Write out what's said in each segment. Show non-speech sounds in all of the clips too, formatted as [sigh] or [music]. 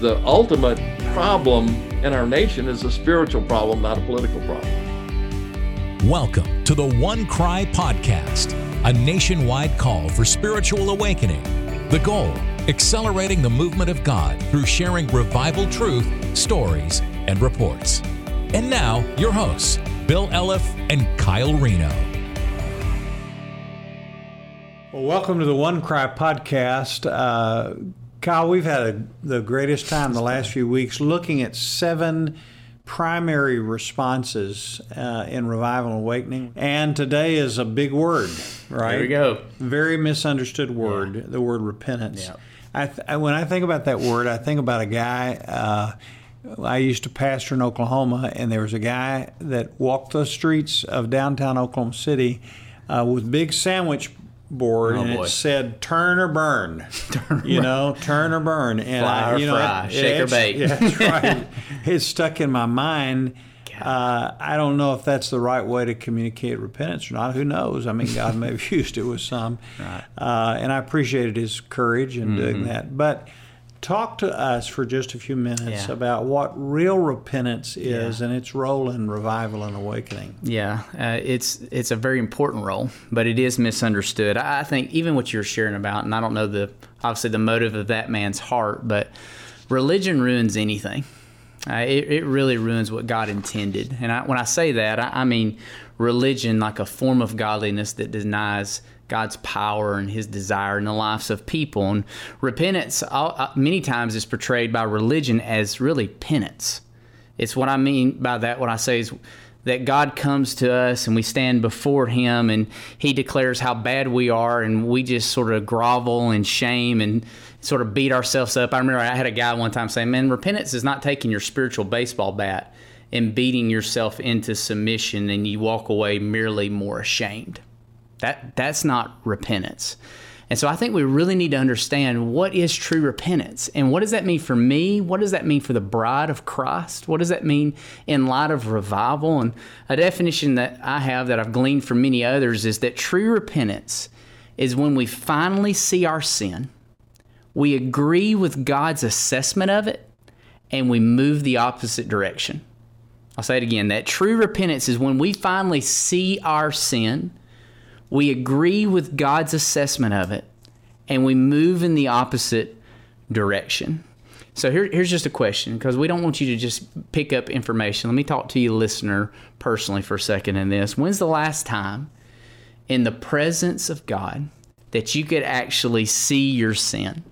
the ultimate problem in our nation is a spiritual problem, not a political problem. Welcome to the One Cry Podcast, a nationwide call for spiritual awakening. The goal accelerating the movement of God through sharing revival truth, stories, and reports. And now, your hosts, Bill Elliff and Kyle Reno. Well, welcome to the One Cry podcast. Uh, Kyle, we've had a, the greatest time the last few weeks looking at seven primary responses uh, in revival and awakening. And today is a big word, right? There we go. Very misunderstood word, yeah. the word repentance. Yeah. I th- when I think about that word, I think about a guy. Uh, I used to pastor in Oklahoma, and there was a guy that walked the streets of downtown Oklahoma City uh, with big sandwich board, oh, and boy. it said "turn or burn." [laughs] turn you know, turn or burn, and Fly I, you know, fry, it, shake or bake. Yeah, that's right. [laughs] it's stuck in my mind. Uh, I don't know if that's the right way to communicate repentance or not. Who knows? I mean, God may have [laughs] used it with some, right. uh, and I appreciated His courage in mm-hmm. doing that. But talk to us for just a few minutes yeah. about what real repentance is yeah. and its role in revival and awakening. Yeah, uh, it's it's a very important role, but it is misunderstood. I, I think even what you're sharing about, and I don't know the obviously the motive of that man's heart, but religion ruins anything. Uh, it, it really ruins what God intended. And I, when I say that, I, I mean religion like a form of godliness that denies God's power and His desire in the lives of people. And repentance, uh, many times, is portrayed by religion as really penance. It's what I mean by that. What I say is that God comes to us and we stand before Him and He declares how bad we are, and we just sort of grovel in shame and sort of beat ourselves up. I remember I had a guy one time saying, Man, repentance is not taking your spiritual baseball bat and beating yourself into submission and you walk away merely more ashamed. That that's not repentance. And so I think we really need to understand what is true repentance and what does that mean for me? What does that mean for the bride of Christ? What does that mean in light of revival? And a definition that I have that I've gleaned from many others is that true repentance is when we finally see our sin, we agree with God's assessment of it, and we move the opposite direction. I'll say it again that true repentance is when we finally see our sin we agree with God's assessment of it, and we move in the opposite direction. So here, here's just a question because we don't want you to just pick up information. Let me talk to you, listener, personally for a second in this. When's the last time in the presence of God that you could actually see your sin?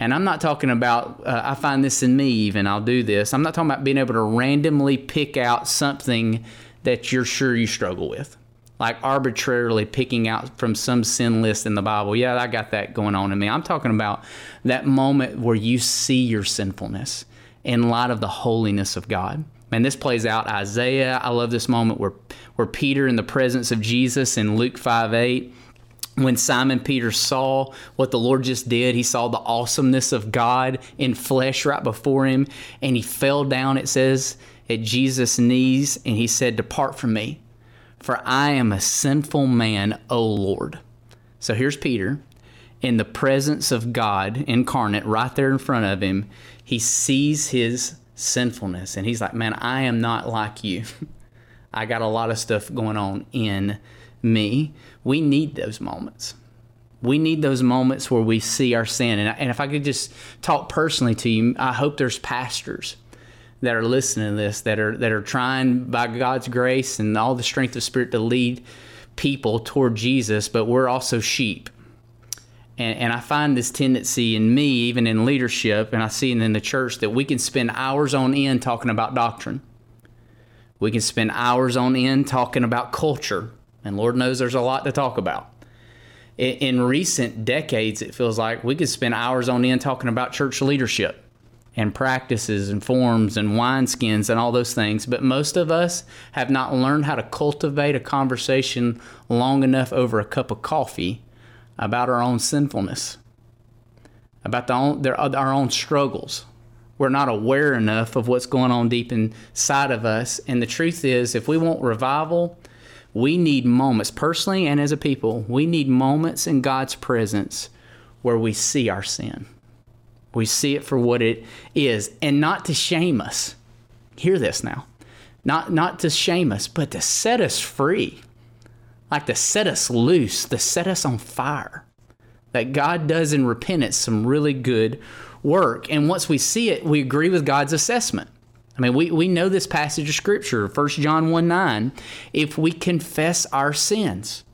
And I'm not talking about, uh, I find this in me even, I'll do this. I'm not talking about being able to randomly pick out something that you're sure you struggle with like arbitrarily picking out from some sin list in the Bible. Yeah, I got that going on in me. I'm talking about that moment where you see your sinfulness in light of the holiness of God. And this plays out Isaiah. I love this moment where where Peter in the presence of Jesus in Luke 5 8 when Simon Peter saw what the Lord just did, he saw the awesomeness of God in flesh right before him, and he fell down, it says, at Jesus' knees, and he said, Depart from me, for I am a sinful man, O Lord. So here's Peter in the presence of God incarnate right there in front of him. He sees his sinfulness and he's like, Man, I am not like you. [laughs] I got a lot of stuff going on in me. We need those moments. We need those moments where we see our sin. And, if I could just talk personally to you, I hope there's pastors that are listening to this that are that are trying by God's grace and all the strength of spirit to lead people toward Jesus, but we're also sheep. And, and I find this tendency in me, even in leadership, and I see it in the church, that we can spend hours on end talking about doctrine. We can spend hours on end talking about culture, and Lord knows there's a lot to talk about. In, in recent decades, it feels like we could spend hours on end talking about church leadership and practices and forms and wineskins and all those things. But most of us have not learned how to cultivate a conversation long enough over a cup of coffee about our own sinfulness, about the own, their, uh, our own struggles. We're not aware enough of what's going on deep inside of us. And the truth is, if we want revival, we need moments, personally and as a people, we need moments in God's presence where we see our sin We see it for what it is, and not to shame us. Hear this now. Not, not to shame us, but to set us free. Like to set us loose, to set us on fire. That God does in repentance some really good work. And once we see it, we agree with God's assessment. I mean, we, we know this passage of Scripture, 1 John 1 9. If we confess our sins,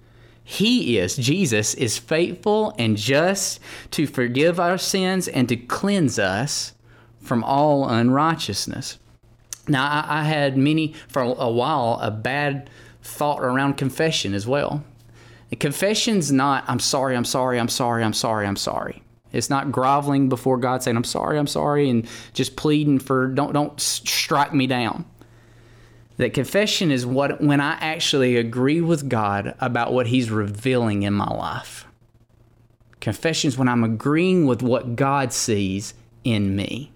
he is, Jesus, is faithful and just to forgive our sins and to cleanse us from all unrighteousness. Now, I, I had many, for a while, a bad thought around confession as well. And confession's not, I'm sorry, I'm sorry, I'm sorry, I'm sorry, I'm sorry. It's not groveling before God saying, I'm sorry, I'm sorry, and just pleading for, don't, don't strike me down. That confession is what when I actually agree with God about what He's revealing in my life. Confession is when I'm agreeing with what God sees in me.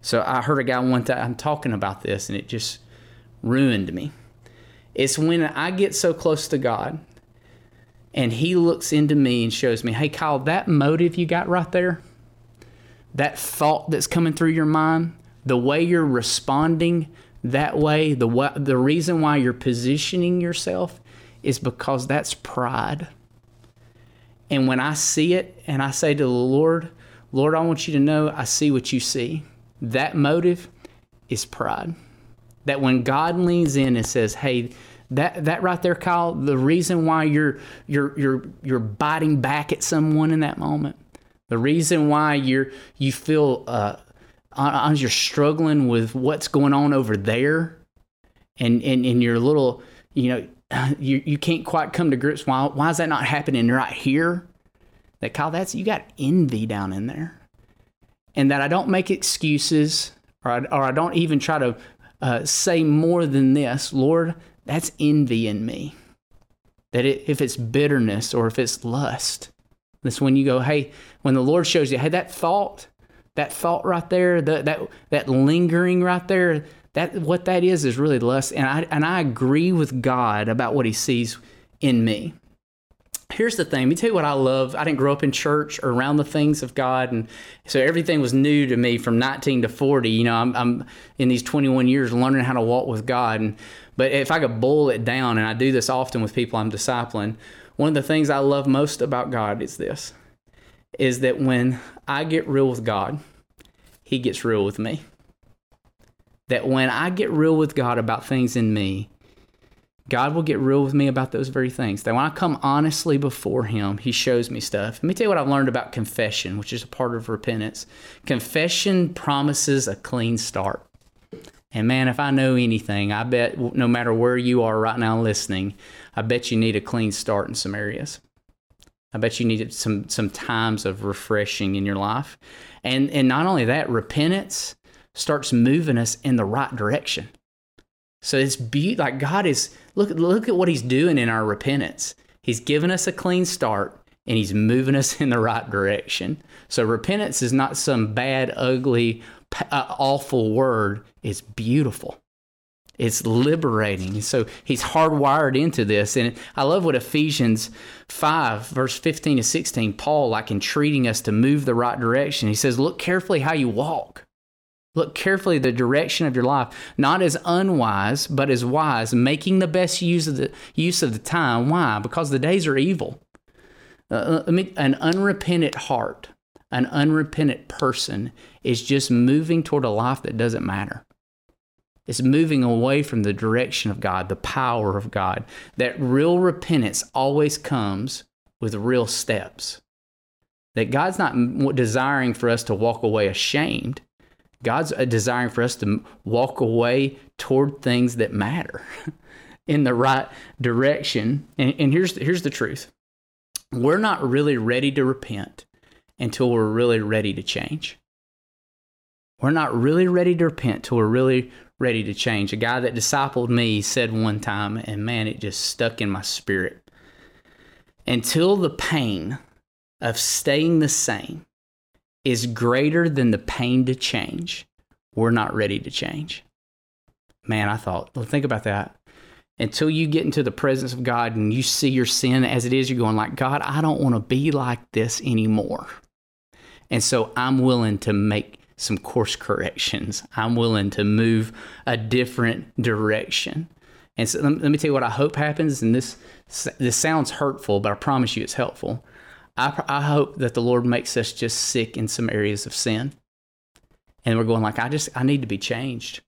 So I heard a guy one time I'm talking about this, and it just ruined me. It's when I get so close to God and He looks into me and shows me, hey, Kyle, that motive you got right there, that thought that's coming through your mind, the way you're responding that way, the the reason why you're positioning yourself is because that's pride. And when I see it and I say to the Lord, Lord, I want you to know I see what you see. That motive is pride. That when God leans in and says, "Hey, that that right there, Kyle, the reason why you're you're you're you're biting back at someone in that moment, the reason why you're you feel uh, as you're struggling with what's going on over there. And and, and you're a little you know [sighs] you, you can't quite come to grips. Why why is that not happening right here? That kyle that's you got envy down in there. And that i don't make excuses or I, or I don't even try to uh, say more than this lord that's envy in me. That it, if it's bitterness or if it's lust that's when you go hey when the lord shows you hey that thought that thought right there, that that that lingering right there, that what that is is really lust. And I and I agree with God about what He sees in me. Here's the thing. Let me tell you what I love. I didn't grow up in church or around the things of God, and so everything was new to me from 19 to 40. You know, I'm, I'm in these 21 years learning how to walk with God. And but if I could boil it down, and I do this often with people I'm discipling, one of the things I love most about God is this: is that when I get real with God, He gets real with me. That when I get real with God about things in me, God will get real with me about those very things. That when I come honestly before Him, He shows me stuff. Let me tell you what I've learned about confession, which is a part of repentance. Confession promises a clean start. And man, if I know anything, I bet no matter where you are right now listening, I bet you need a clean start in some areas. I bet you needed some some times of refreshing in your life. And and not only that, repentance starts moving us in the right direction. So it's be like God is look look at what he's doing in our repentance. He's given us a clean start and he's moving us [laughs] in the right direction. So repentance is not some bad, ugly, uh, awful word. It's beautiful. It's liberating. So he's hardwired into this. And I love what Ephesians 5, verse 15 to 16, Paul, like entreating us to move the right direction. He says, Look carefully how you walk. Look carefully the direction of your life, not as unwise, but as wise, making the best use of the use of the time. Why? Because the days are evil. Uh, uh an unrepentant heart, an unrepentant person is just moving toward a life that doesn't matter. It's moving away from the direction of God, the power of God. That real repentance always comes with real steps. That God's not desiring for us to walk away ashamed. God's uh, desiring for us to walk away toward things that matter [laughs] in the right direction. And, and here's, here's the truth we're not really ready to repent until we're really ready to change. We're not really ready to repent until we're really ready to change. A guy that discipled me said one time, and man, it just stuck in my spirit. Until the pain of staying the same is greater than the pain to change, we're not ready to change. Man, I thought, well, think about that. Until you get into the presence of God and you see your sin as it is, you're going like, God, I don't want to be like this anymore. And so I'm willing to make some course corrections. I'm willing to move a different direction. And so let me tell you what I hope happens. And this this sounds hurtful, but I promise you it's helpful. I, I hope that the Lord makes us just sick in some areas of sin, and we're going like, I just I need to be changed.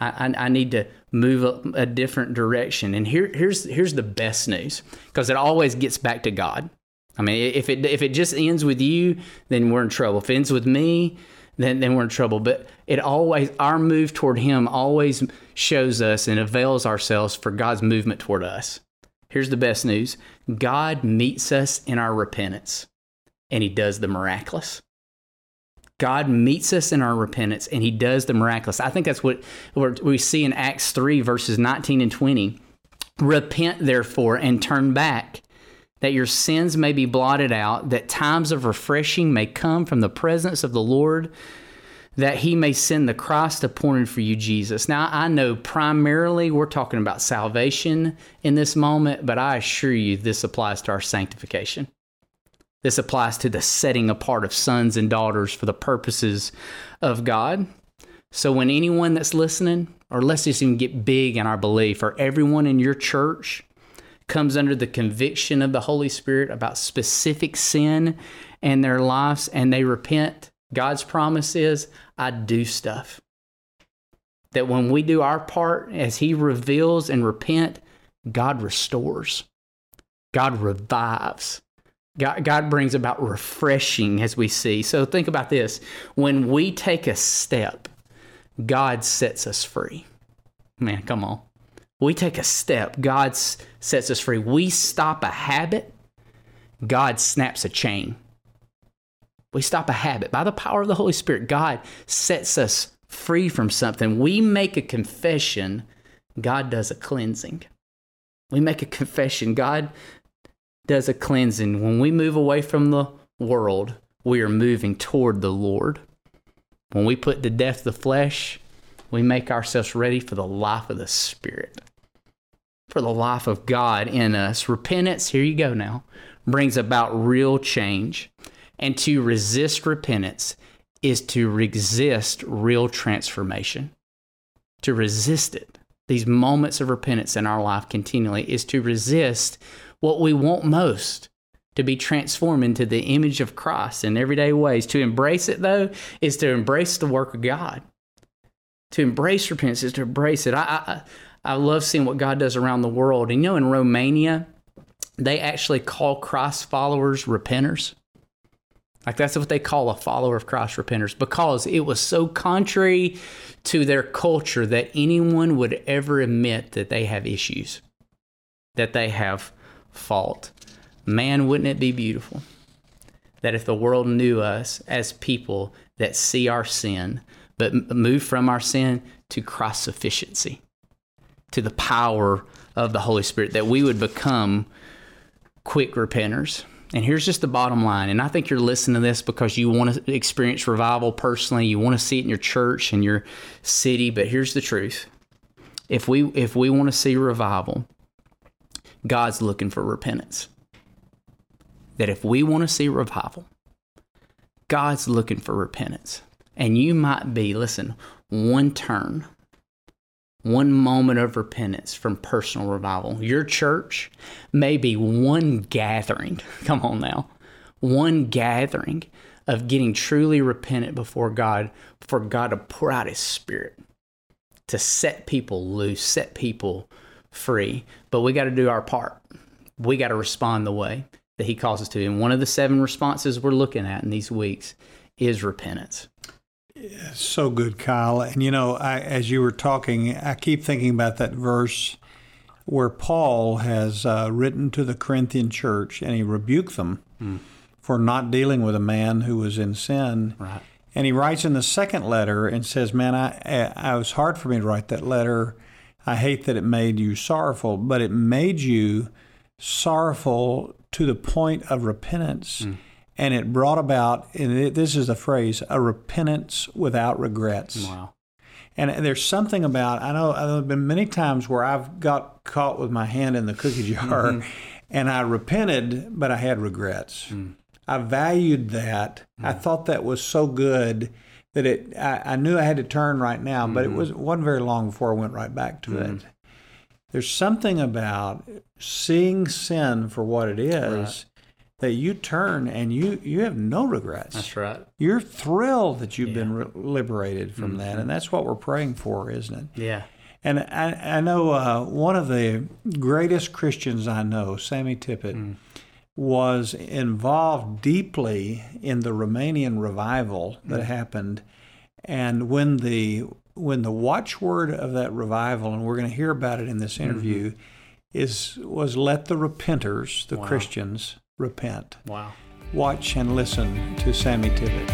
I, I, need to move a, a different direction. And here here's here's the best news because it always gets back to God. I mean, if it if it just ends with you, then we're in trouble. If it ends with me, then, then we're in trouble. But it always, our move toward Him always shows us and avails ourselves for God's movement toward us. Here's the best news God meets us in our repentance, and He does the miraculous. God meets us in our repentance and he does the miraculous. I think that's what we see in Acts 3, verses 19 and 20. Repent, therefore, and turn back that your sins may be blotted out, that times of refreshing may come from the presence of the Lord, that he may send the Christ appointed for you, Jesus. Now, I know primarily we're talking about salvation in this moment, but I assure you this applies to our sanctification. This applies to the setting apart of sons and daughters for the purposes of God. So, when anyone that's listening, or let's just even get big in our belief, or everyone in your church, comes under the conviction of the Holy Spirit about specific sin and their lives and they repent, God's promise is, I do stuff. That when we do our part as He reveals and repent, God restores, God revives. God, God brings about refreshing as we see. So think about this. When we take a step, God sets us free. Man, come on we take a step, God sets us free. We stop a habit, God snaps a chain. We stop a habit. By the power of the Holy Spirit, God sets us free from something. We make a confession, God does a cleansing. We make a confession, God does a cleansing. When we move away from the world, we are moving toward the Lord. When we put to death the flesh, we make ourselves ready for the life of the Spirit for the life of God in us. Repentance, here you go now, brings about real change. And to resist repentance is to resist real transformation. To resist it, these moments of repentance in our life continually, is to resist what we want most to be transformed into the image of Christ in everyday ways. To embrace it, though, is to embrace the work of God. To embrace repentance is to embrace it. I, I, I love seeing what God does around the world. And you know, in Romania, they actually call Christ followers repenters. Like that's what they call a follower of Christ repenters because it was so contrary to their culture that anyone would ever admit that they have issues, that they have fault. Man, wouldn't it be beautiful that if the world knew us as people that see our sin, but move from our sin to Christ's sufficiency? To the power of the Holy Spirit, that we would become quick repenters. And here's just the bottom line. And I think you're listening to this because you want to experience revival personally. You want to see it in your church and your city. But here's the truth. If we if we want to see revival, God's looking for repentance. That if we want to see revival, God's looking for repentance. And you might be, listen, one turn one moment of repentance from personal revival. Your church may be one gathering, [laughs] come on now, one gathering of getting truly repentant before God, for God to pour out His Spirit to set people loose, set people free. But we got to do our part. We got to respond the way that He calls us to. And one of the seven responses we're looking at in these weeks is repentance. So good, Kyle. And you know, I, as you were talking, I keep thinking about that verse where Paul has uh, written to the Corinthian church and he rebuked them mm. for not dealing with a man who was in sin. Right. And he writes in the second letter and says, "Man, I, I it was hard for me to write that letter. I hate that it made you sorrowful, but it made you sorrowful to the point of repentance." Mm and it brought about, and it, this is the phrase, a repentance without regrets. Wow. And there's something about I know there have been many times where I've got caught with my hand in the cookie jar, mm-hmm. and I repented, but I had regrets. Mm. I valued that. Mm-hmm. I thought that was so good that it. I, I, knew I had to turn right now, but mm-hmm. it was it wasn't very long before I went right back to mm-hmm. it. There's something about seeing sin for what it is. Right that you turn and you you have no regrets. That's right. You're thrilled that you've yeah. been re- liberated from mm-hmm. that, and that's what we're praying for, isn't it? Yeah. And I, I know uh, one of the greatest Christians I know, Sammy Tippit, mm. was involved deeply in the Romanian revival that mm. happened. And when the when the watchword of that revival, and we're going to hear about it in this mm-hmm. interview, mm-hmm. is was let the repenters, the wow. Christians, repent. Wow. Watch and listen to Sammy Tippit.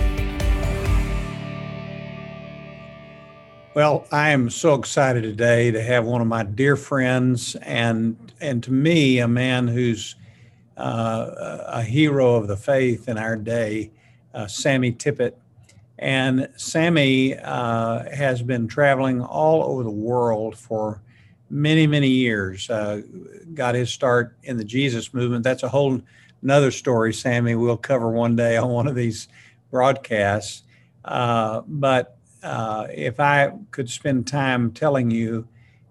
Well, I am so excited today to have one of my dear friends and and to me a man who's uh, a hero of the faith in our day, uh, Sammy Tippit. And Sammy uh, has been traveling all over the world for many, many years. Uh, got his start in the Jesus movement. That's a whole another story, Sammy, we'll cover one day on one of these broadcasts. Uh, but uh, if I could spend time telling you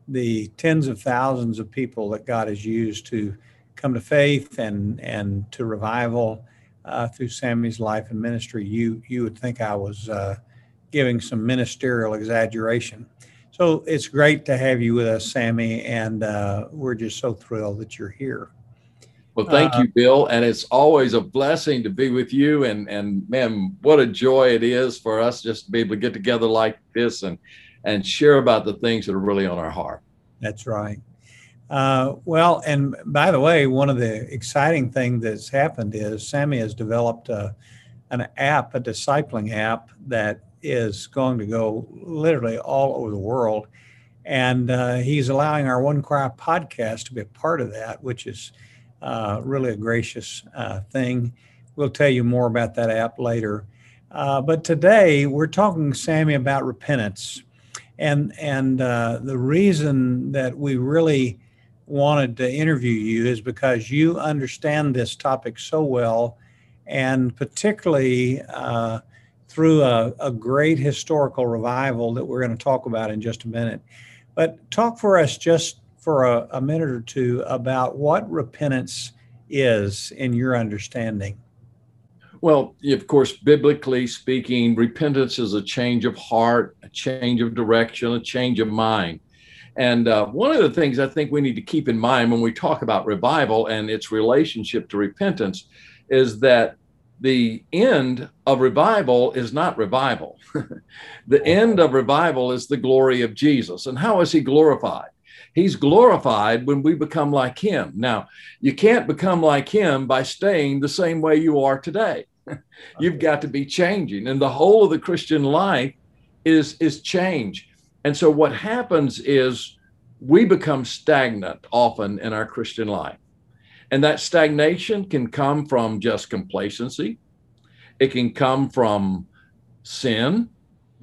the tens of thousands of people that God has used to come to faith and and to revival uh, through Sammy's life and ministry, you you would think I was uh, giving some ministerial exaggeration. So it's great to have you with us, Sammy, and uh, we're just so thrilled that you're here. Well, thank uh, you, Bill. And it's always a blessing to be with you. And and man, what a joy it is for us just to be able to get together like this and and share about the things that are really on our heart. That's right. Uh, well, and by the way, one of the exciting things that's happened is Sammy has developed a, an app, a discipling app that is going to go literally all over the world. And uh, he's allowing our One Cry podcast to be a part of that, which is uh, really a gracious uh, thing. We'll tell you more about that app later. Uh, but today we're talking, Sammy, about repentance. And, and uh, the reason that we really wanted to interview you is because you understand this topic so well, and particularly uh, through a, a great historical revival that we're going to talk about in just a minute. But talk for us just for a, a minute or two about what repentance is in your understanding. Well, of course, biblically speaking, repentance is a change of heart, a change of direction, a change of mind. And uh, one of the things I think we need to keep in mind when we talk about revival and its relationship to repentance is that the end of revival is not revival. [laughs] the end of revival is the glory of Jesus. And how is he glorified? He's glorified when we become like him. Now, you can't become like him by staying the same way you are today. [laughs] You've got to be changing. And the whole of the Christian life is, is change. And so what happens is we become stagnant often in our Christian life. And that stagnation can come from just complacency. It can come from sin.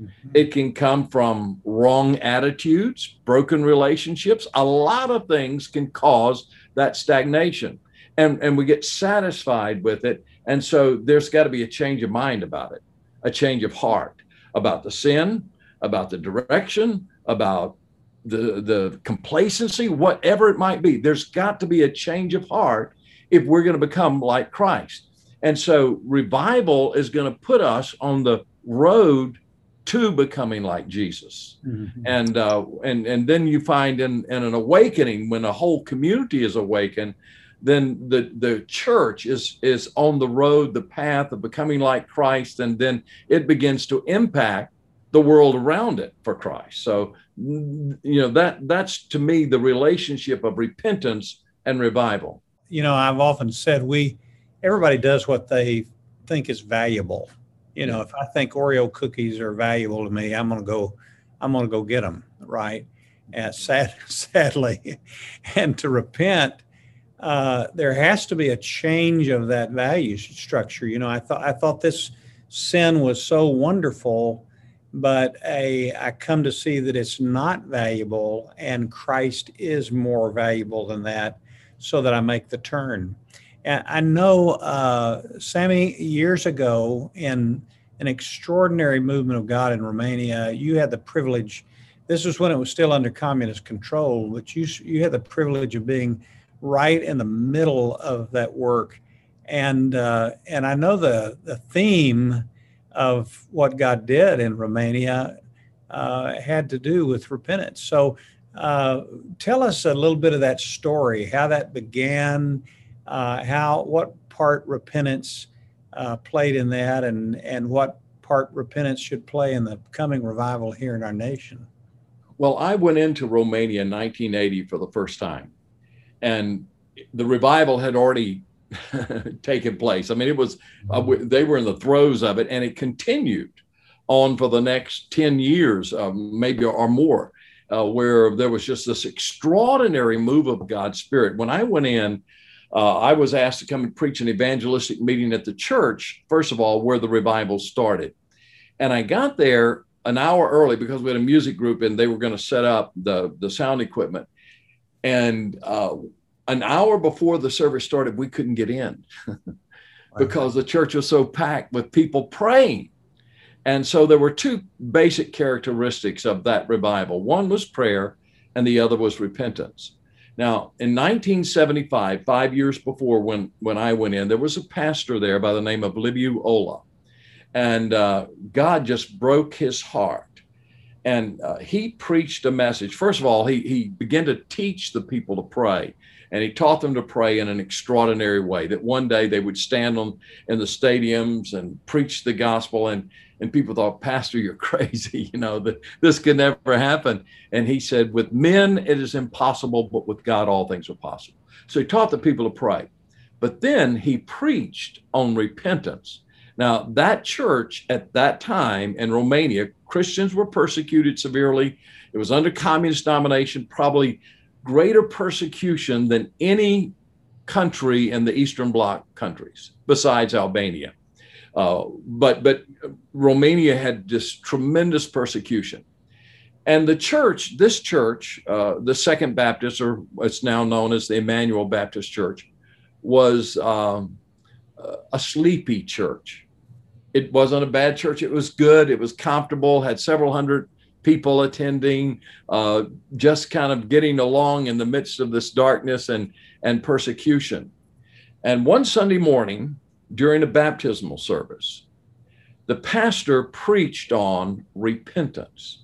Mm-hmm. It can come from wrong attitudes, broken relationships. A lot of things can cause that stagnation. And, and we get satisfied with it. And so there's got to be a change of mind about it, a change of heart about the sin, about the direction, about the, the complacency, whatever it might be. There's got to be a change of heart if we're going to become like Christ. And so revival is going to put us on the road to becoming like Jesus. Mm-hmm. And uh, and and then you find in, in an awakening when a whole community is awakened, then the the church is is on the road, the path of becoming like Christ, and then it begins to impact the world around it for Christ. So you know that that's to me the relationship of repentance and revival. You know, I've often said we everybody does what they think is valuable you know, if I think Oreo cookies are valuable to me, I'm going to go, I'm going to go get them, right? And sad, [laughs] sadly, and to repent, uh, there has to be a change of that value structure. You know, I thought I thought this sin was so wonderful, but a, I come to see that it's not valuable, and Christ is more valuable than that, so that I make the turn. I know, uh, Sammy, years ago in an extraordinary movement of God in Romania, you had the privilege. This was when it was still under communist control, but you you had the privilege of being right in the middle of that work, and uh, and I know the the theme of what God did in Romania uh, had to do with repentance. So, uh, tell us a little bit of that story, how that began, uh, how what part repentance uh, played in that, and and what part repentance should play in the coming revival here in our nation. Well, I went into Romania in 1980 for the first time, and the revival had already [laughs] taken place. I mean, it was uh, they were in the throes of it, and it continued on for the next 10 years, uh, maybe or more, uh, where there was just this extraordinary move of God's Spirit. When I went in, uh, I was asked to come and preach an evangelistic meeting at the church, first of all, where the revival started. And I got there an hour early because we had a music group and they were going to set up the, the sound equipment. And uh, an hour before the service started, we couldn't get in [laughs] because the church was so packed with people praying. And so there were two basic characteristics of that revival one was prayer, and the other was repentance. Now, in 1975, five years before when, when I went in, there was a pastor there by the name of Liviu Olah. And uh, God just broke his heart. And uh, he preached a message. First of all, he, he began to teach the people to pray and he taught them to pray in an extraordinary way that one day they would stand on in the stadiums and preach the gospel and and people thought pastor you're [laughs] crazy you know that this could never happen. And he said with men it is impossible but with god all things are possible. So he taught the people to pray. But then he preached on repentance. Now that church at that time in romania christians were persecuted severely. It was under communist domination probably greater persecution than any country in the Eastern Bloc countries besides Albania. Uh, but but Romania had this tremendous persecution, and the church, this church, uh, the Second Baptist, or it's now known as the Emmanuel Baptist Church, was um, a sleepy church. It wasn't a bad church. It was good. It was comfortable. Had several hundred people attending, uh, just kind of getting along in the midst of this darkness and, and persecution. And one Sunday morning during a baptismal service, the pastor preached on repentance.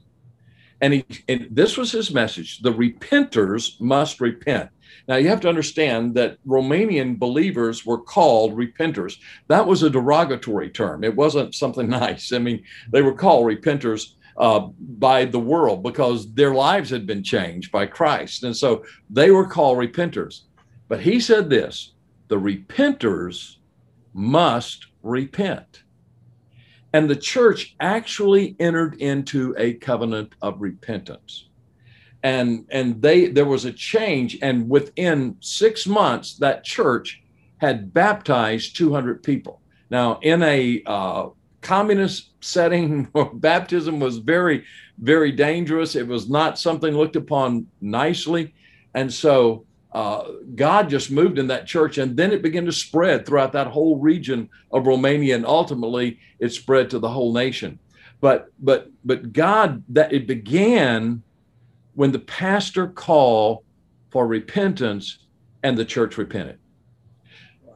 And, he, and this was his message the repenters must repent. Now, you have to understand that Romanian believers were called repenters. That was a derogatory term. It wasn't something [laughs] nice. I mean, they were called repenters uh, by the world because their lives had been changed by Christ. And so they were called repenters. But he said this the repenters must repent. And the church actually entered into a covenant of repentance. And, and they there was a change, and within six months, that church had baptized 200 people. Now, in a uh, communist setting [laughs] baptism was very very dangerous. It was not something looked upon nicely. And so uh, god just moved in that church and then it began to spread throughout that whole region of romania and ultimately it spread to the whole nation. But but but god that it began when the pastor called for repentance and the church repented.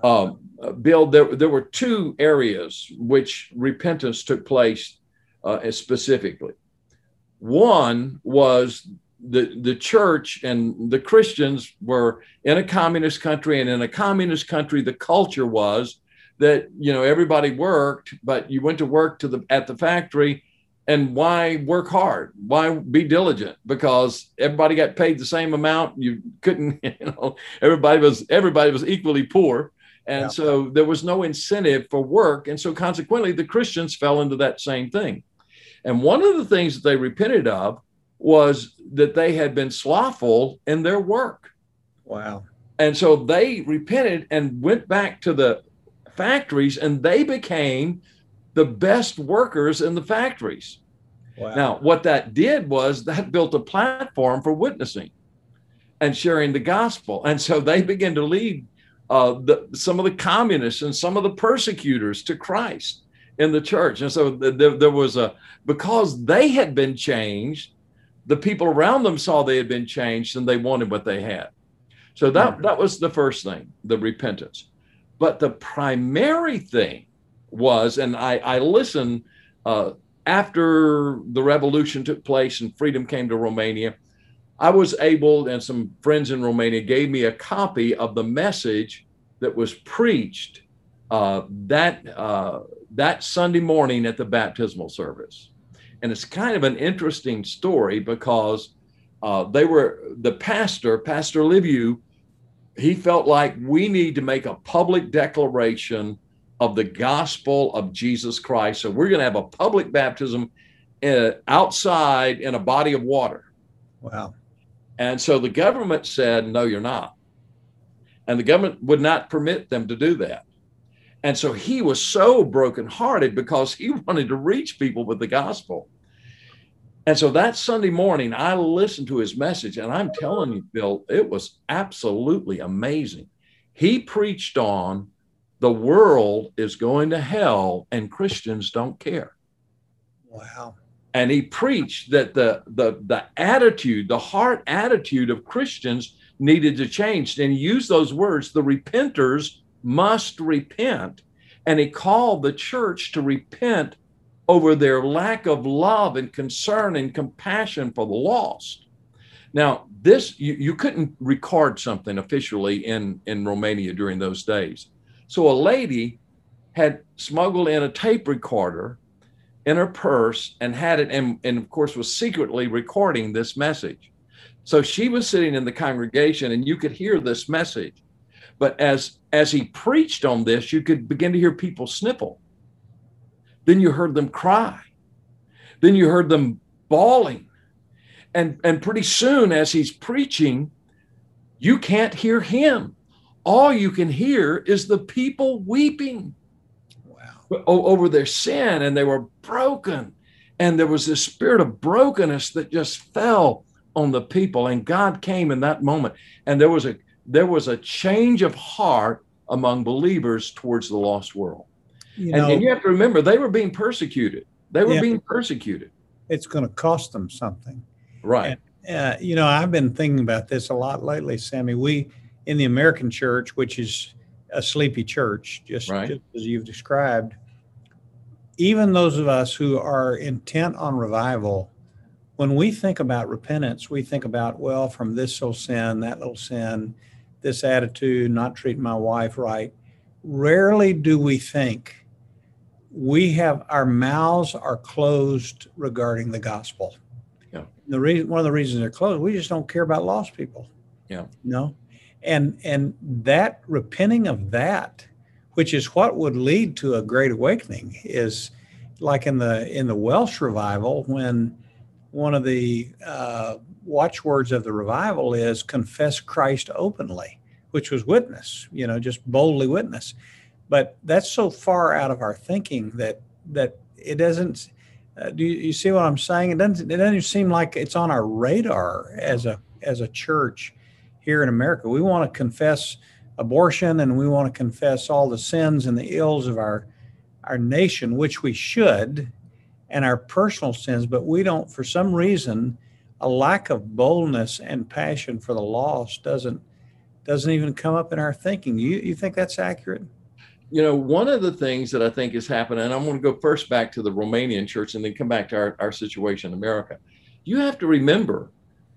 Um, uh, Bill, there, there were two areas which repentance took place uh, specifically. One was the, the church and the Christians were in a communist country, and in a communist country, the culture was that you know everybody worked, but you went to work to the at the factory, and why work hard? Why be diligent? Because everybody got paid the same amount. You couldn't, [laughs] you know, everybody was everybody was equally poor and yeah. so there was no incentive for work. And so consequently, the Christians fell into that same thing. And one of the things that they repented of was that they had been slothful in their work. Wow. And so they repented and went back to the factories and they became the best workers in the factories. Wow. Now, what that did was that built a platform for witnessing and sharing the gospel. And so they began to lead uh, the, some of the communists and some of the persecutors to Christ in the church. And so there, there was a, because they had been changed, the people around them saw they had been changed and they wanted what they had. So that, that was the first thing, the repentance. But the primary thing was, and I, I listened uh, after the revolution took place and freedom came to Romania, I was able, and some friends in Romania gave me a copy of the message that was preached uh, that uh, that Sunday morning at the baptismal service. And it's kind of an interesting story because uh, they were the pastor, Pastor Liviu, he felt like we need to make a public declaration of the gospel of Jesus Christ. So we're going to have a public baptism uh, outside in a body of water. Wow. And so the government said, no, you're not. And the government would not permit them to do that. And so he was so brokenhearted because he [laughs] wanted to reach people with the gospel. And so that Sunday morning, I listened to his message, and I'm telling you, Bill, it was absolutely amazing. He preached on the world is going to hell and Christians don't care. Wow. And he preached that the, the, the attitude, the heart attitude of Christians needed to change. And he used those words the repenters must repent. And he called the church to repent over their lack of love and concern and compassion for the lost. Now, this you, you couldn't record something officially in, in Romania during those days. So a lady had smuggled in a tape recorder in her purse and had it, and, and of course, was secretly recording this message. So she was sitting in the congregation and you could hear this message. But as as he preached on this, you could begin to hear people sniffle. Then you heard them cry. Then you heard them bawling. And, and pretty soon, as he's preaching, you can't hear him all you can hear is the people weeping. Over their sin and they were broken. And there was this spirit of brokenness that just fell on the people. And God came in that moment. And there was a there was a change of heart among believers towards the lost world. You know, and, and, you have to remember they were being persecuted. They were yeah, being persecuted. It's going to cost them something. Right. And, uh, you know, I've been thinking about this a lot lately, Sammy. We in the American church, which is a sleepy church, just, right. just as you've described, even those of us who are intent on revival, when we think about repentance, we think about, well, from this little sin, that little sin, this attitude, not treating my wife right. Rarely do we think we have our mouths are closed regarding the gospel. Yeah. The reason, one of the reasons they're closed, we just don't care about lost people. Yeah. You know, and and that repenting of that which is what would lead to a great awakening is like in the in the welsh revival when one of the uh, watchwords of the revival is confess christ openly which was witness you know just boldly witness. But that's so far out of our thinking that that it doesn't uh, do you, you, see what i'm saying? It doesn't it doesn't seem like it's on our radar as a as a church here in America. We want to confess abortion and we want to confess all the sins and the ills of our our nation, which we should, and our personal sins, but we don't, for some reason, a lack of boldness and passion for the lost doesn't doesn't even come up in our thinking. You you think that's accurate? You know, one of the things that I think is happening, and I'm going to go first back to the Romanian church and then come back to our, our situation in America. You have to remember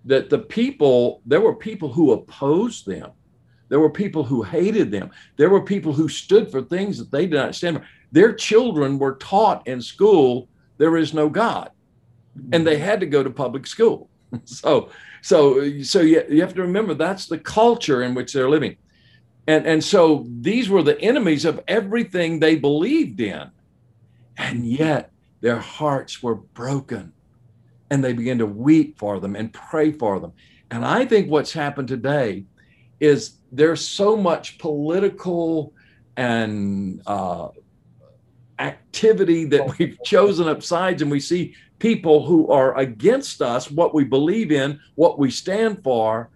that the people, there were people who opposed them. There were people who hated them. There were people who stood for things that they did not stand for. Their children were taught in school there is no God, and they had to go to public school. [laughs] So, so, so you, you have to remember that's the culture in which they're living, and and so these were the enemies of everything they believed in, and yet their hearts were broken and they begin to weep for them and pray for them. And I think what's happened today is there's so much political and uh, activity that [laughs] we've chosen up sides, and we see people who are against us, what we believe in, what we stand for,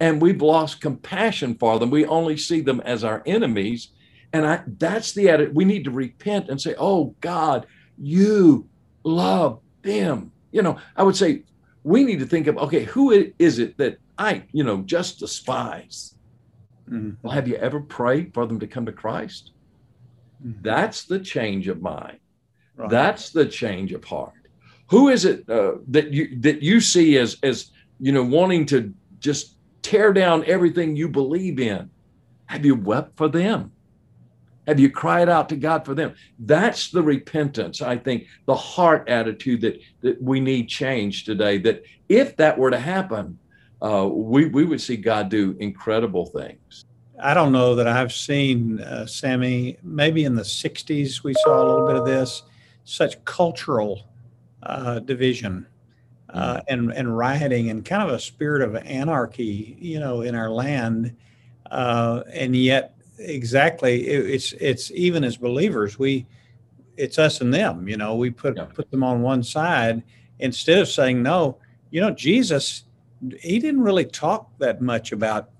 and we've lost compassion for them. We only see them as our enemies. And I, that's the attitude. We need to repent and say, Oh God, you love them. You know, I would say we need to think of, okay, who is it that I, you know, just despise? Mm-hmm. Well, have you ever prayed for them to come to Christ? Mm-hmm. That's the change of mind. Right. That's the change of heart. Who is it uh, that you that you see as as you know wanting to just tear down everything you believe in? Have you wept for them? Have you cried out to God for them? That's the repentance, I think, the heart attitude that, that we need change today. That if that were to happen, uh, we, we would see God do incredible things. I don't know that I've seen, uh, Sammy, maybe in the 60s we saw a little bit of this, such cultural uh, division uh, and, and rioting and kind of a spirit of anarchy, you know, in our land. Uh, and yet exactly it, it's it's even as believers we it's us and them you know we put yeah. put them on one side instead of saying no you know jesus he didn't really talk that much about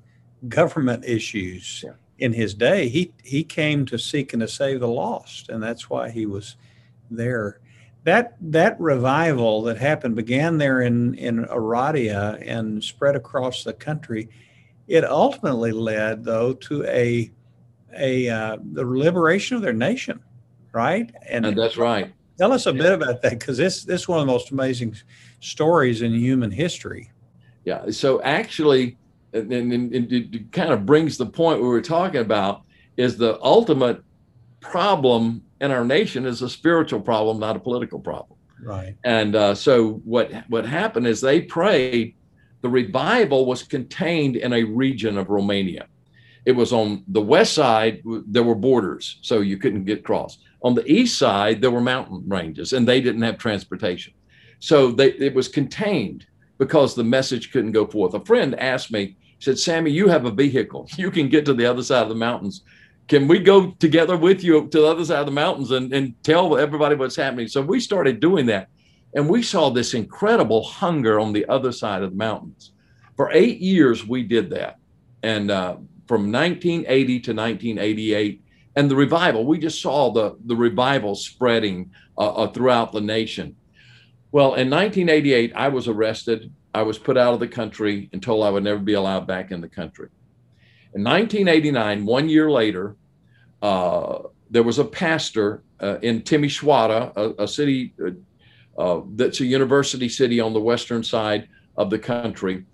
government issues yeah. in his day he he came to seek and to save the lost and that's why he was there that that revival that happened began there in in Oradea and spread across the country it ultimately led though to a a uh, the liberation of their nation, right? And, and that's right. Tell us a bit about that because this this is one of the most amazing stories in human history. Yeah. So actually, and, and, and it kind of brings the point we were talking about is the ultimate problem in our nation is a spiritual problem, not a political problem. Right. And uh, so what what happened is they prayed. The revival was contained in a region of Romania. It was on the west side, there were borders, so you couldn't get across. On the east side, there were mountain ranges, and they didn't have transportation. So they, it was contained because the message couldn't go forth. A friend asked me, said, Sammy, you have a vehicle. [laughs] You can get to the other side of the mountains. Can we go together with you to the other side of the mountains and, and tell everybody what's happening? So we started doing that. And we saw this incredible hunger on the other side of the mountains. For eight years, we did that. And uh, from 1980 to 1988 and the revival we just saw the the revival spreading uh, uh, throughout the nation. Well in 1988 i was arrested i was put out of the country and told i would never be allowed back in the country. In 1989 one year later uh, there was a pastor uh, in timisoara a, a city uh, uh, that's a university city on the western side of the country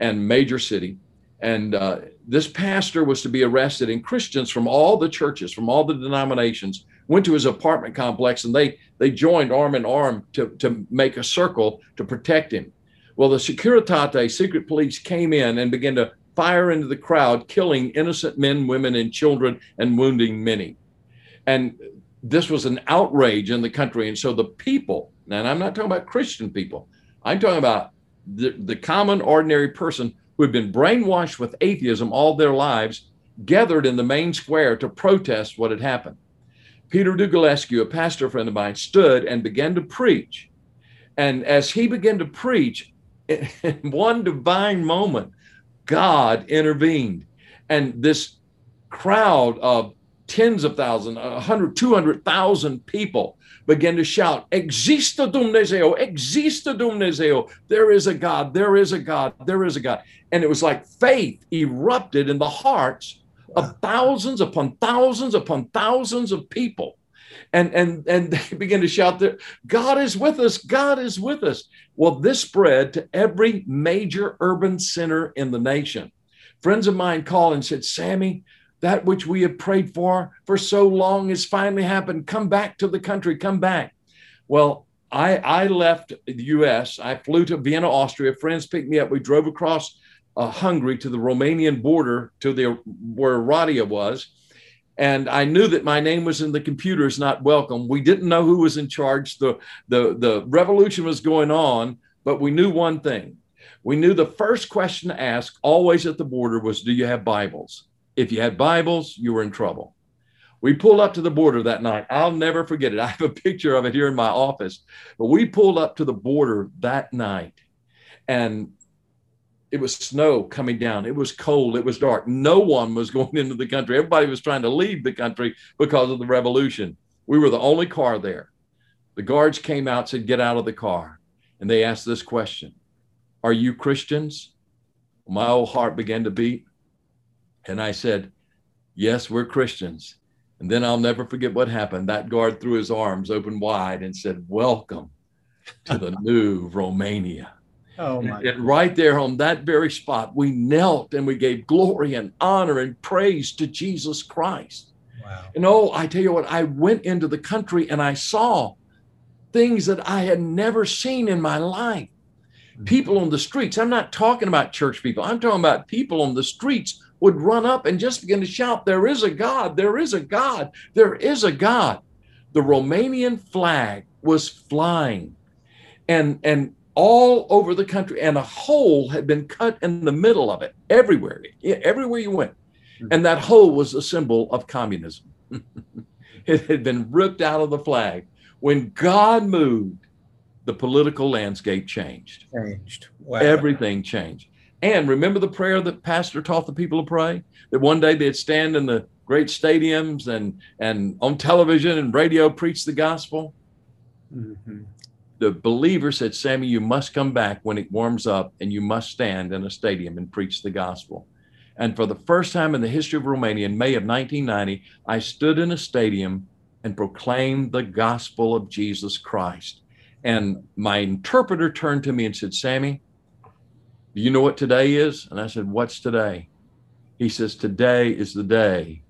and major city and uh, this pastor was to be arrested, and Christians from all the churches, from all the denominations, went to his apartment complex and they they joined arm in arm to, to make a circle to protect him. Well, the Securitate, secret police, came in and began to fire into the crowd, killing innocent men, women, and children, and wounding many. And this was an outrage in the country. And so the people, and I'm not talking about Christian people, I'm talking about the, the common, ordinary person who had been brainwashed with atheism all their lives gathered in the main square to protest what had happened. Peter Dugulescu, a pastor friend of mine, stood and began to preach. And as he began to preach, in one divine moment, God intervened. And this crowd of tens of thousands, 100, 200,000 people began to shout, Existe Dumnezeu, existe Dumnezeu. There is a God, there is a God, there is a God. And it was like faith erupted in the hearts of thousands upon thousands upon thousands of people. And, and, and [laughs] they began to shout that God is with us, God is with us. Well, this spread to every major urban center in the nation. Friends of mine called and said, Sammy, that which we have prayed for for so long has finally happened. Come back to the country, come back. Well, I, I left the US. I flew to Vienna, Austria. Friends picked me up. We drove across uh, Hungary to the Romanian border to the Oradea was. And I knew that my name was in the computers, not welcome. We didn't know who was in charge. The, the, the revolution was going on, but we knew one thing. We knew the first question to ask always at the border was, Do you have Bibles? If you had Bibles, you were in trouble. We pulled up to the border that night. I'll never forget it. [laughs] I have a picture of it here in my office. But we pulled up to the border that night. And it was snow coming down. It was cold. It was dark. No one was [laughs] going into the country. Everybody was trying to leave the country because of the revolution. We were the only car there. The guards came out, said, Get out of the car. And they asked this question Are you Christians? My old heart began to beat. And I said, Yes, we're Christians. And then I'll never forget what happened. That guard threw his arms open wide and said, Welcome to the [laughs] new Romania. Oh my and right there on that very spot, we knelt and we gave glory and honor and praise to Jesus Christ. Wow. And oh, I tell you what, I went into the country and I saw things that I had never seen in my life. Mm-hmm. People on the streets, I'm not talking about church people, I'm talking about people on the streets would run up and just begin to shout, There is a God, there is a God, there is a God. The Romanian flag was flying. And, and all over the country, and a hole had been cut in the middle of it everywhere, everywhere you went. Hmm. And that hole was a symbol of communism. [laughs] it had been ripped out of the flag. When God moved, the political landscape changed. Changed. Wow. Everything changed. And remember the prayer that Pastor taught the people to pray? That one day they'd stand in the great stadiums and, and on television and radio preach the gospel? Mm-hmm the believer said, Sammy, you must come back when it warms up and you must stand in a stadium and preach the gospel. And for the first time in the history of Romania, in May of 1990, I stood in a stadium and proclaimed the gospel of Jesus Christ. And my interpreter turned to me and said, Sammy, do you know what today is? And I said, What's today? He says, Today is the day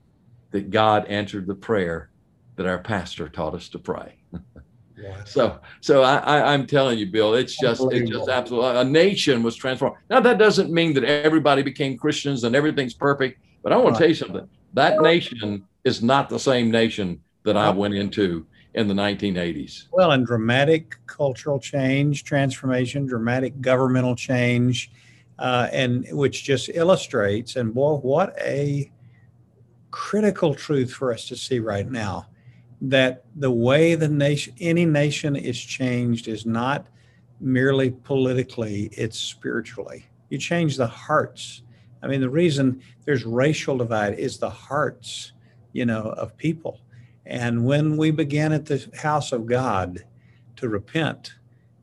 that God answered the prayer that our pastor taught us to pray. So, so I, I, am telling you, Bill, it's just, it's just absolutely, a nation was transformed. Now, that doesn't mean that everybody became Christians and everything's perfect, but I want to tell you something. That nation is not the same nation that I went into in the 1980s. Well, and dramatic cultural change, transformation, dramatic governmental change, uh, and which just illustrates, and boy, what a critical truth for us to see right now that the way the nation, any nation is changed is not merely politically, it's spiritually. You change the hearts. I mean, the reason there's racial divide is the hearts, you know, of people. And when we begin at the house of God to repent,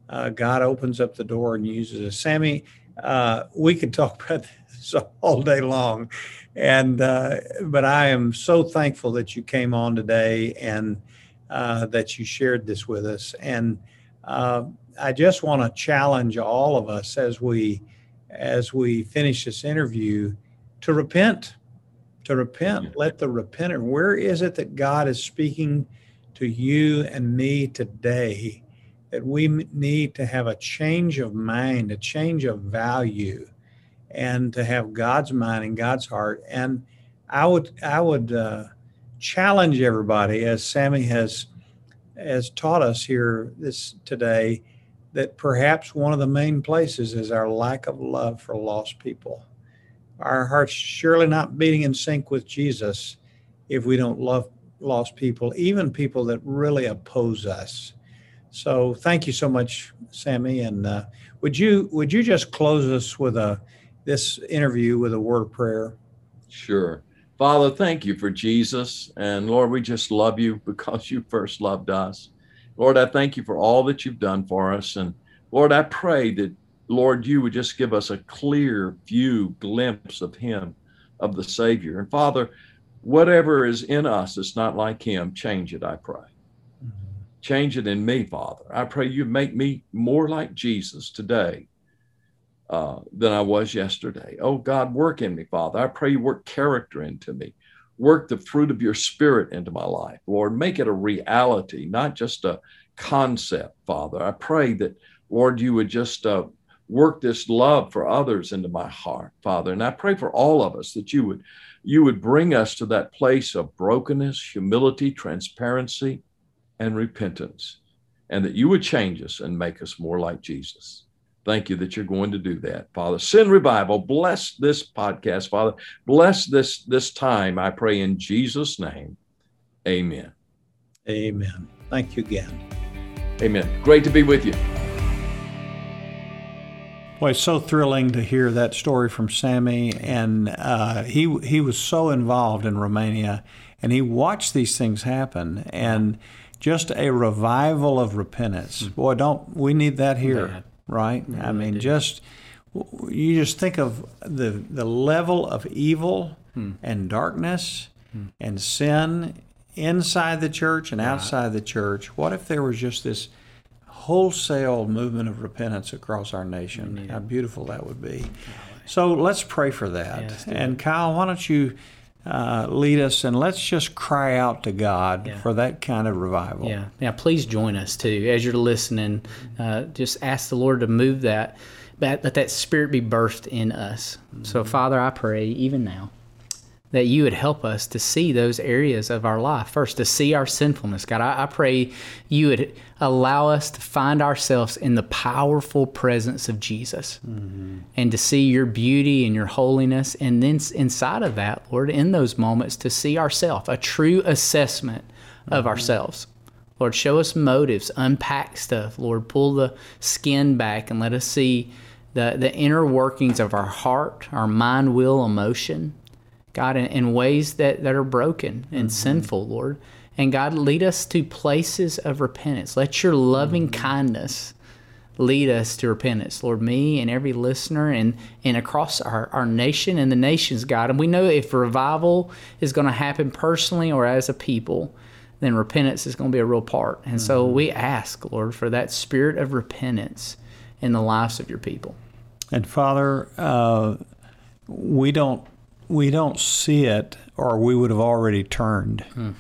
uh, God opens up the door and uses us. Sammy, uh, we could talk [laughs] about this all day long, and uh, but I am so thankful that you came on today and uh, that you shared this with us. And uh, I just want to challenge all of us as we as we finish this interview to repent, to repent. Let the repenter. Where is it that God is speaking to you and me today? That we need to have a change of mind, a change of value and to have God's mind and God's heart. And I would I would uh, challenge everybody, as Sammy has has taught us here this today, that perhaps one of the main places is our lack of love for lost people. Our hearts surely not beating in sync with Jesus if we don't love lost people, even people that really oppose us. So thank you so much, Sammy. And uh, would you would you just close us with a this interview with a word of prayer. Sure. Father, thank you for Jesus. And Lord, we just love you because you first loved us. Lord, I thank you for all that you've done for us. And Lord, I pray that, Lord, you would just give us a clear view, glimpse of him, of the Savior. And Father, whatever is in us that's not like him, change it, I pray. Mm-hmm. Change it in me, Father. I pray you make me more like Jesus today uh, than I was yesterday. Oh God, work in me, Father. I pray you work character into me. Work the fruit of your spirit into my life, Lord. Make it a reality, not just a concept, Father. I pray that, Lord, you would just uh, work this love for others into my heart, Father. And I pray for all of us that you would you would bring us to that place of brokenness, humility, transparency, and repentance, and that you would change us and make us more like Jesus. Thank you that you're going to do that, Father. Send revival. Bless this podcast, Father. Bless this this time. I pray in Jesus' name. Amen. Amen. Thank you again. Amen. Great to be with you. Boy, it's so thrilling to hear that story from Sammy, and uh, he he was so involved in Romania, and he watched these things happen, and just a revival of repentance. Hmm. Boy, don't we need that here, Bad. right? I mean, just you just think of the the level of evil hmm. and darkness hmm. and sin inside the church and outside the church. What if there was just this wholesale movement of repentance across our nation? How beautiful that would be. So let's pray for that. and Kyle, why don't you uh, lead us and let's just cry out to God Yeah. for that kind of revival. Yeah, Now, Please join us too as you're listening. Uh, just ask the Lord to move that, that let that spirit be birthed in us. So, Father, I pray even now that you would help us to see those areas of our life first, to see our sinfulness. God, I, I pray you would allow us to find ourselves in the powerful presence of Jesus mm-hmm. and to see your beauty and your holiness. And then inside of that, Lord, in those moments, to see ourselves, a true assessment of mm-hmm. ourselves. Lord, show us motives, unpack stuff. Lord, pull the skin back and let us see the, the inner workings of our heart, our mind, will, emotion. God, in, in ways that, that are broken and mm-hmm. sinful, Lord. And God, lead us to places of repentance. Let your loving mm-hmm. kindness lead us to repentance. Lord, me and every listener and, and across our, our nation and the nations, God. And we know if revival is going to happen personally or as a people, then repentance is going to be a real part. And so mm-hmm. we ask, Lord, for that spirit of repentance in the lives of your people. And Father, uh, we don't we don't see it, or we would have already turned. Hmm.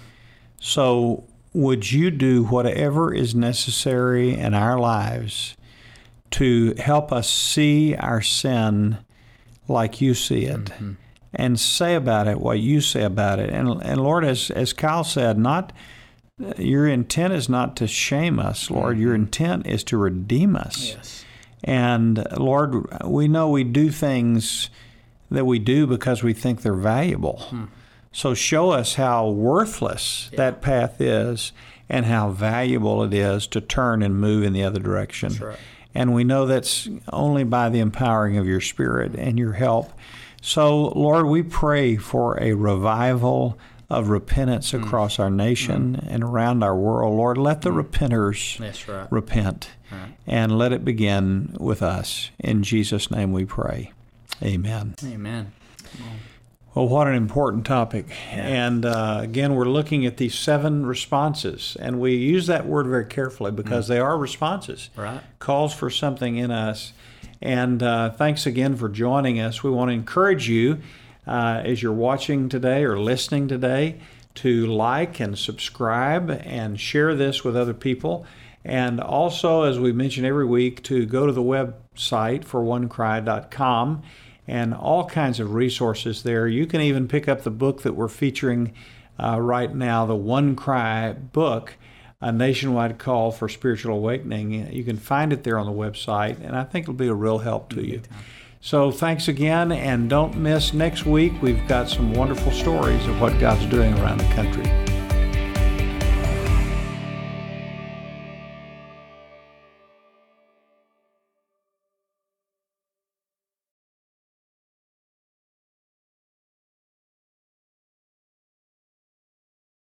So, would you do whatever is necessary in our lives to help us see our sin like you see it? Mm-hmm. And say about it what you say about it. And, and Lord, as, as Kyle said, not your intent is not to shame us, Lord. Mm-hmm. Your intent is to redeem us. Yes. And Lord, we know we do things that we do because we think they're valuable. Hmm. So show us how worthless that path is and how valuable it is to turn and move in the other direction. right. And we know that's only by the empowering of your spirit and your help. So, Lord, we pray for a revival of repentance hmm. across our hmm. nation and around our world. Lord, let the repenters That's right. repent and let it begin with us. In Jesus' name we pray. Amen. Amen. Well, what an important topic. And uh, again, we're looking at these seven responses. And we use that word very carefully because they are responses, Right. calls for something in us. And uh, thanks again for joining us. We want to encourage you uh, as you're watching today or listening today to like and subscribe and share this with other people. And also, as we mention every week, to go to the website for onecry.com and all kinds of resources there. You can even pick up the book that we're featuring uh, right now, the One Cry book, a nationwide call for spiritual awakening. You can find it there on the website, and I think it'll be a real help to you. So thanks again, and don't miss next week. We've got some wonderful stories of what God's doing around the country.